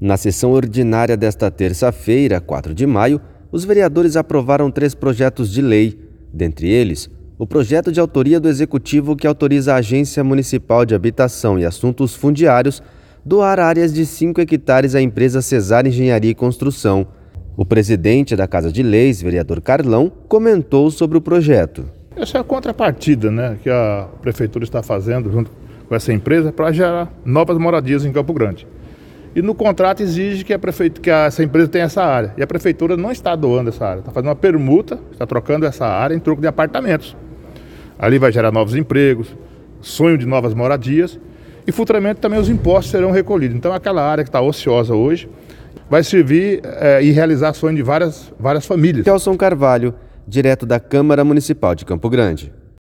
Na sessão ordinária desta terça-feira, 4 de maio, os vereadores aprovaram três projetos de lei, dentre eles, o projeto de autoria do Executivo que autoriza a Agência Municipal de Habitação e Assuntos Fundiários doar áreas de 5 hectares à empresa Cesar Engenharia e Construção. O presidente da Casa de Leis, vereador Carlão, comentou sobre o projeto. Essa é a contrapartida né, que a prefeitura está fazendo junto com essa empresa para gerar novas moradias em Campo Grande. E no contrato exige que, a prefeitura, que essa empresa tenha essa área. E a prefeitura não está doando essa área, está fazendo uma permuta, está trocando essa área em troco de apartamentos. Ali vai gerar novos empregos, sonho de novas moradias e futuramente também os impostos serão recolhidos. Então aquela área que está ociosa hoje vai servir é, e realizar sonho de várias, várias famílias. Kelson Carvalho, direto da Câmara Municipal de Campo Grande.